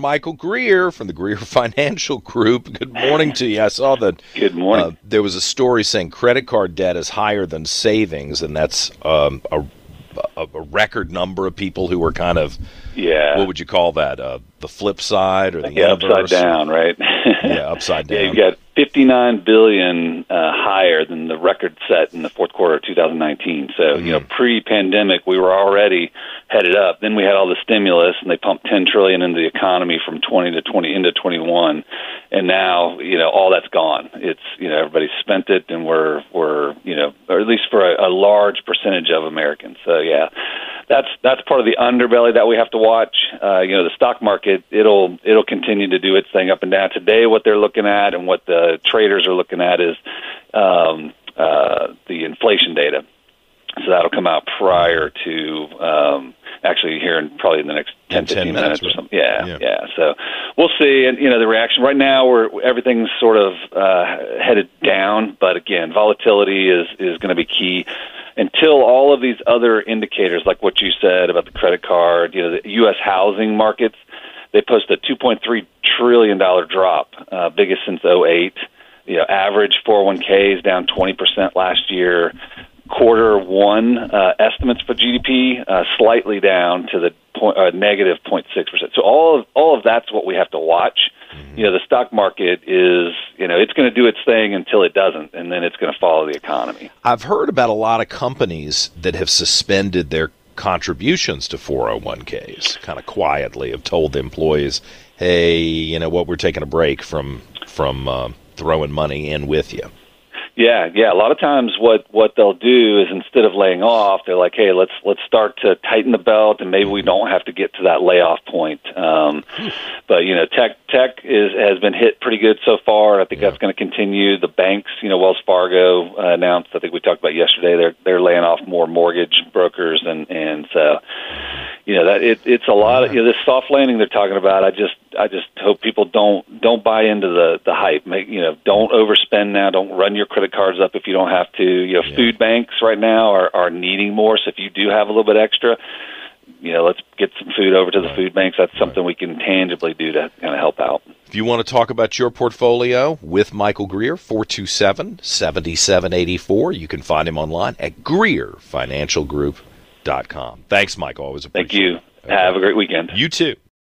Michael Greer from the Greer Financial Group. Good morning to you. I saw that. Good morning. Uh, there was a story saying credit card debt is higher than savings, and that's um, a, a, a, record number of people who are kind of. Yeah. What would you call that? Uh, the flip side or the yeah, upside down, right? yeah, upside down. Yeah, you've got 59 billion uh, higher than the record set in the fourth quarter of 2019. So, mm-hmm. you know, pre-pandemic, we were already headed up. Then we had all the stimulus, and they pumped 10 trillion into the economy from 20 to 20 into 21, and now, you know, all that's gone. It's you know, everybody's spent it, and we're we're you know, or at least for a, a large percentage of Americans. So, yeah, that's that's part of the underbelly that we have to watch. Uh, you know, the stock market it'll it'll continue to do its thing up and down. Today, what they're looking at and what the traders are looking at is um, uh, the inflation data. So that'll come out prior to um, actually here in probably in the next 10, 10 15 minutes, minutes or something. Yeah, yeah, yeah, So we'll see. And, you know, the reaction right now, we're, everything's sort of uh, headed down. But again, volatility is, is going to be key until all of these other indicators, like what you said about the credit card, you know, the U.S. housing markets, they posted a $2.3 trillion drop, uh, biggest since 08. You know, average 401k is down 20% last year. Quarter one uh, estimates for GDP uh, slightly down to the point, uh, negative 0.6 percent. So all of all of that's what we have to watch. Mm-hmm. You know, the stock market is you know it's going to do its thing until it doesn't, and then it's going to follow the economy. I've heard about a lot of companies that have suspended their contributions to 401ks kind of quietly have told the employees hey you know what we're taking a break from from uh, throwing money in with you yeah, yeah. A lot of times, what what they'll do is instead of laying off, they're like, "Hey, let's let's start to tighten the belt, and maybe we don't have to get to that layoff point." Um, but you know, tech tech is has been hit pretty good so far. And I think yeah. that's going to continue. The banks, you know, Wells Fargo uh, announced. I think we talked about yesterday. They're they're laying off more mortgage brokers, and and so you know that it, it's a lot of you know this soft landing they're talking about. I just I just hope people don't don't buy into the the hype. Make you know don't overspend now. Don't run your credit cards up if you don't have to. You know, yeah. food banks right now are are needing more. So if you do have a little bit extra, you know, let's get some food over to the right. food banks. That's something right. we can tangibly do to kind of help out. If you want to talk about your portfolio with Michael Greer, 427 7784, you can find him online at Greer Financial Group com. Thanks, Michael. Always appreciate it. Thank you. It. Have a great weekend. You too.